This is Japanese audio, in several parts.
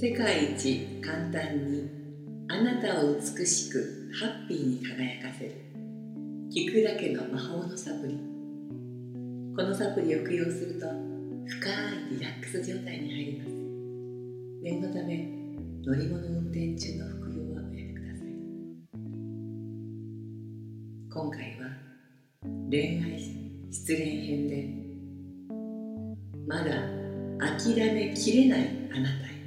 世界一簡単にあなたを美しくハッピーに輝かせる。聞くだけの魔法のサプリ。このサプリを服用すると深いリラックス状態に入ります。念のため乗り物運転中の服用はおやめください。今回は恋愛失恋編でまだ諦めきれないあなたへ。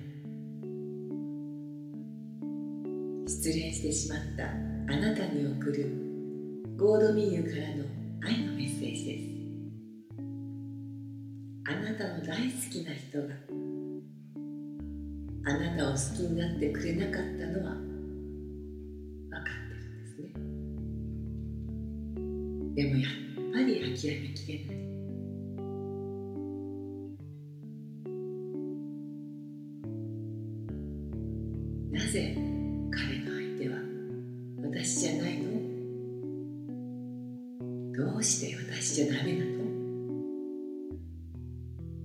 失恋してしまった。あなたに送る。ゴードミユからの愛のメッセージです。あなたの大好きな人があなたを好きになってくれなかったのは。分かってるんですね。でもやっぱり諦めきれない。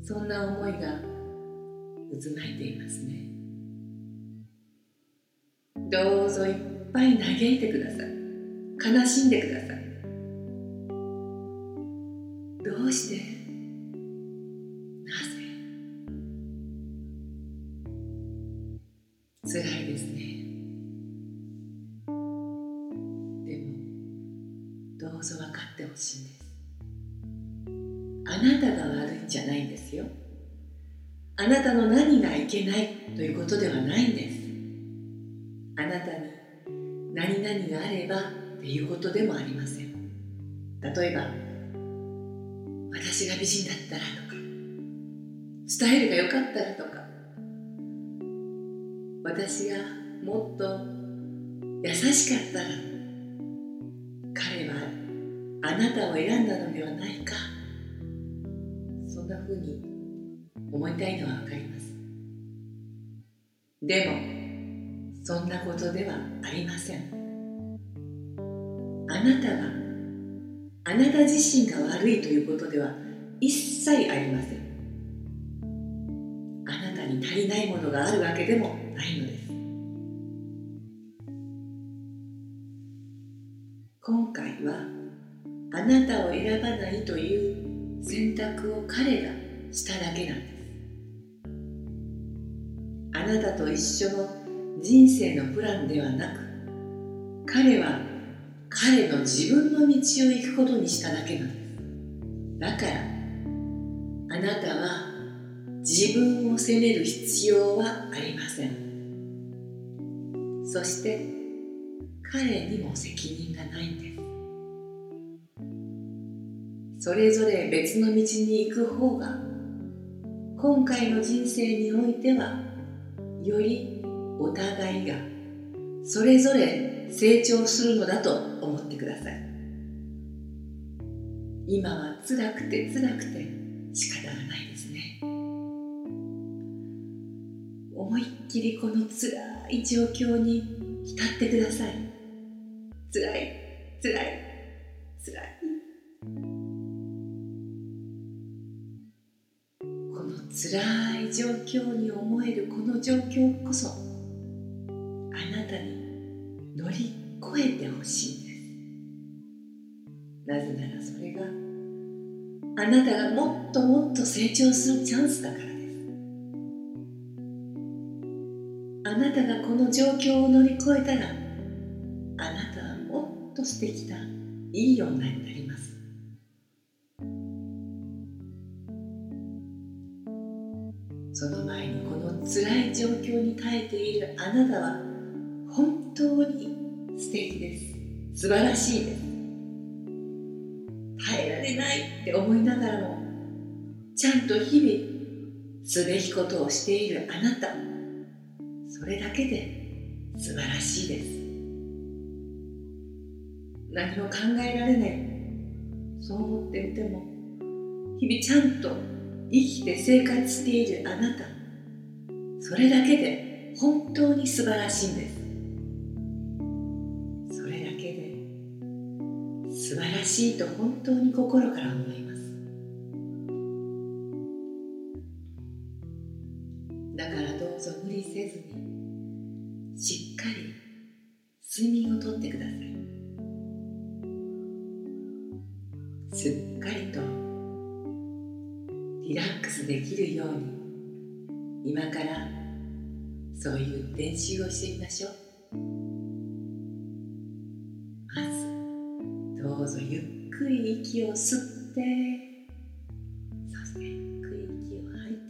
そんな思いが渦巻いていますね。どうぞいっぱい嘆いてください。悲しんでください。どうして？なぜ？辛いですね。でもどうぞ分かってほしいんです。あなたが悪いんじゃないんですよ。あなたの何がいけないということではないんです。あなたに何々があればっていうことでもありません。例えば私が美人だったらとかスタイルが良かったらとか私がもっと優しかったら彼はあなたを選んだのではないか。んなふうに思いたいのは分かります。でもそんなことではありません。あなたがあなた自身が悪いということでは一切ありません。あなたに足りないものがあるわけでもないのです。今回はあなたを選ばないという選択を彼がしただけなんです。あなたと一緒の人生のプランではなく彼は彼の自分の道を行くことにしただけなんです。だからあなたは自分を責める必要はありません。そして彼にも責任がないんです。それぞれ別の道に行く方が今回の人生においてはよりお互いがそれぞれ成長するのだと思ってください。今は辛くて辛くて仕方がないですね。思いっきりこの辛い状況に浸ってください。辛い辛い。い状況に思えるこの状況こそあなたに乗り越えてほしいんです。なぜならそれがあなたがもっともっと成長するチャンスだからです。あなたがこの状況を乗り越えたらあなたはもっと素敵ないい女になります。その前にこの辛い状況に耐えているあなたは本当に素敵です。素晴らしいです。耐えられないって思いながらもちゃんと日々すべきことをしているあなた。それだけで素晴らしいです。何も考えられない。そう思っていても日々ちゃんと生きて生活しているあなた。それだけで本当に素晴らしいんです。それだけで素晴らしいと本当に心から思います。だからどうぞ無理せずにしっかり睡眠をとってください。すっかりとリラックスできるように今からそういう練習をしてみましょう。まずどうぞゆっくり息を吸ってそしてゆっくり息を吐いて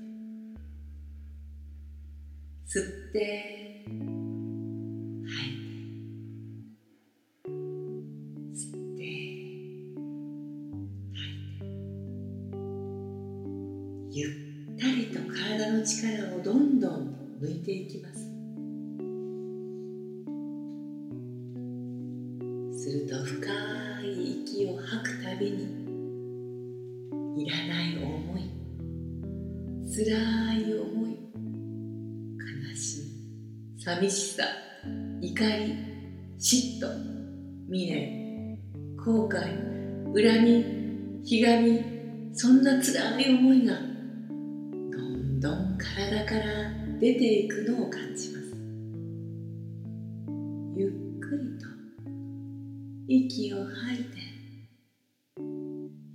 吸ってったりと体の力をどんどん抜いていきます。すると深い息を吐くたびにいらない思い辛い思い悲しみ寂しさ怒り嫉妬未練後悔恨みひがみそんな辛い思いがから出ていくのを感じます。ゆっくりと息を吐いて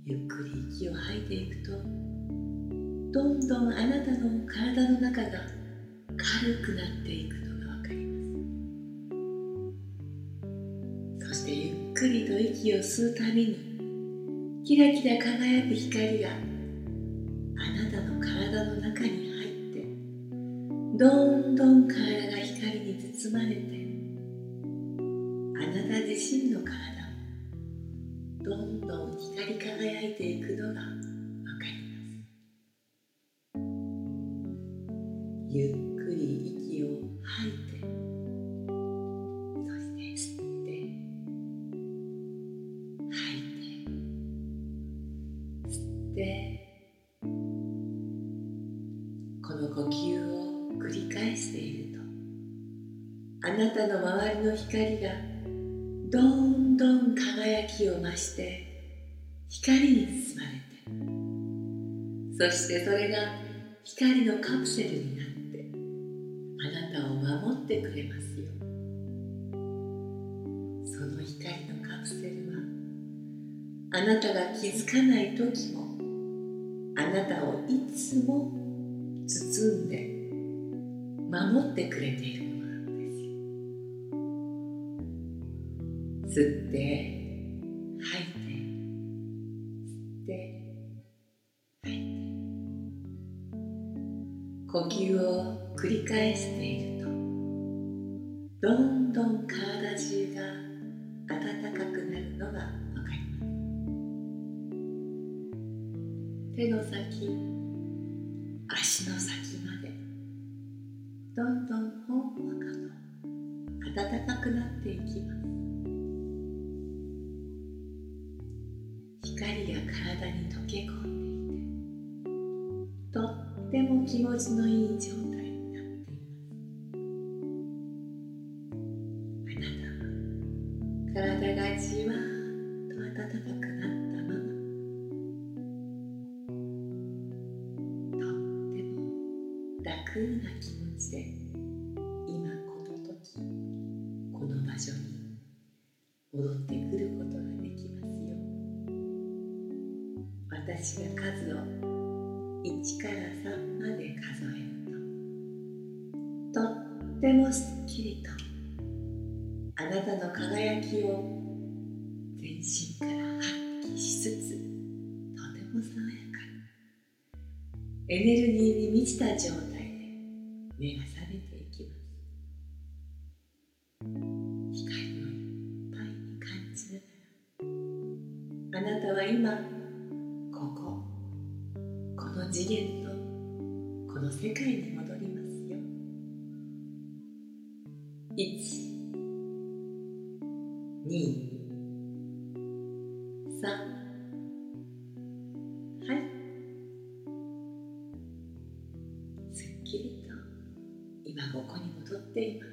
ゆっくり息を吐いていくとどんどんあなたの体の中が軽くなっていくのがわかります。そしてゆっくりと息を吸うたびにキラキラ輝く光があなたの体の中に入どんどん体が光に包まれてあなた自身の体もどんどん光り輝いていくのがわかります。ゆっなたの周りの光がどんどん輝きを増して光に包まれて。そしてそれが光のカプセルになってあなたを守ってくれますよ。その光のカプセルはあなたが気づかない時もあなたをいつも包んで守ってくれているの。吸って吐いて吸って吐いて。呼吸を繰り返しているとどんどん体中が暖かくなるのがわかります。手の先足の先までどんどんほんわかと暖かくなっていきます。に溶け込んでいてとっても気持ちのいい状態になっています。あなたは体がじわーっと暖かくなったまま。とっても楽な気持ちで。3まで数えるととってもすっきりとあなたの輝きを全身から発揮しつつとても爽やかにエネルギーに満ちた状態で目が覚めていきます光をいっぱいに感じながらあなたは今次元のこの世界に戻りますよ。1 2 3はい。すっきりと今ここに戻っています。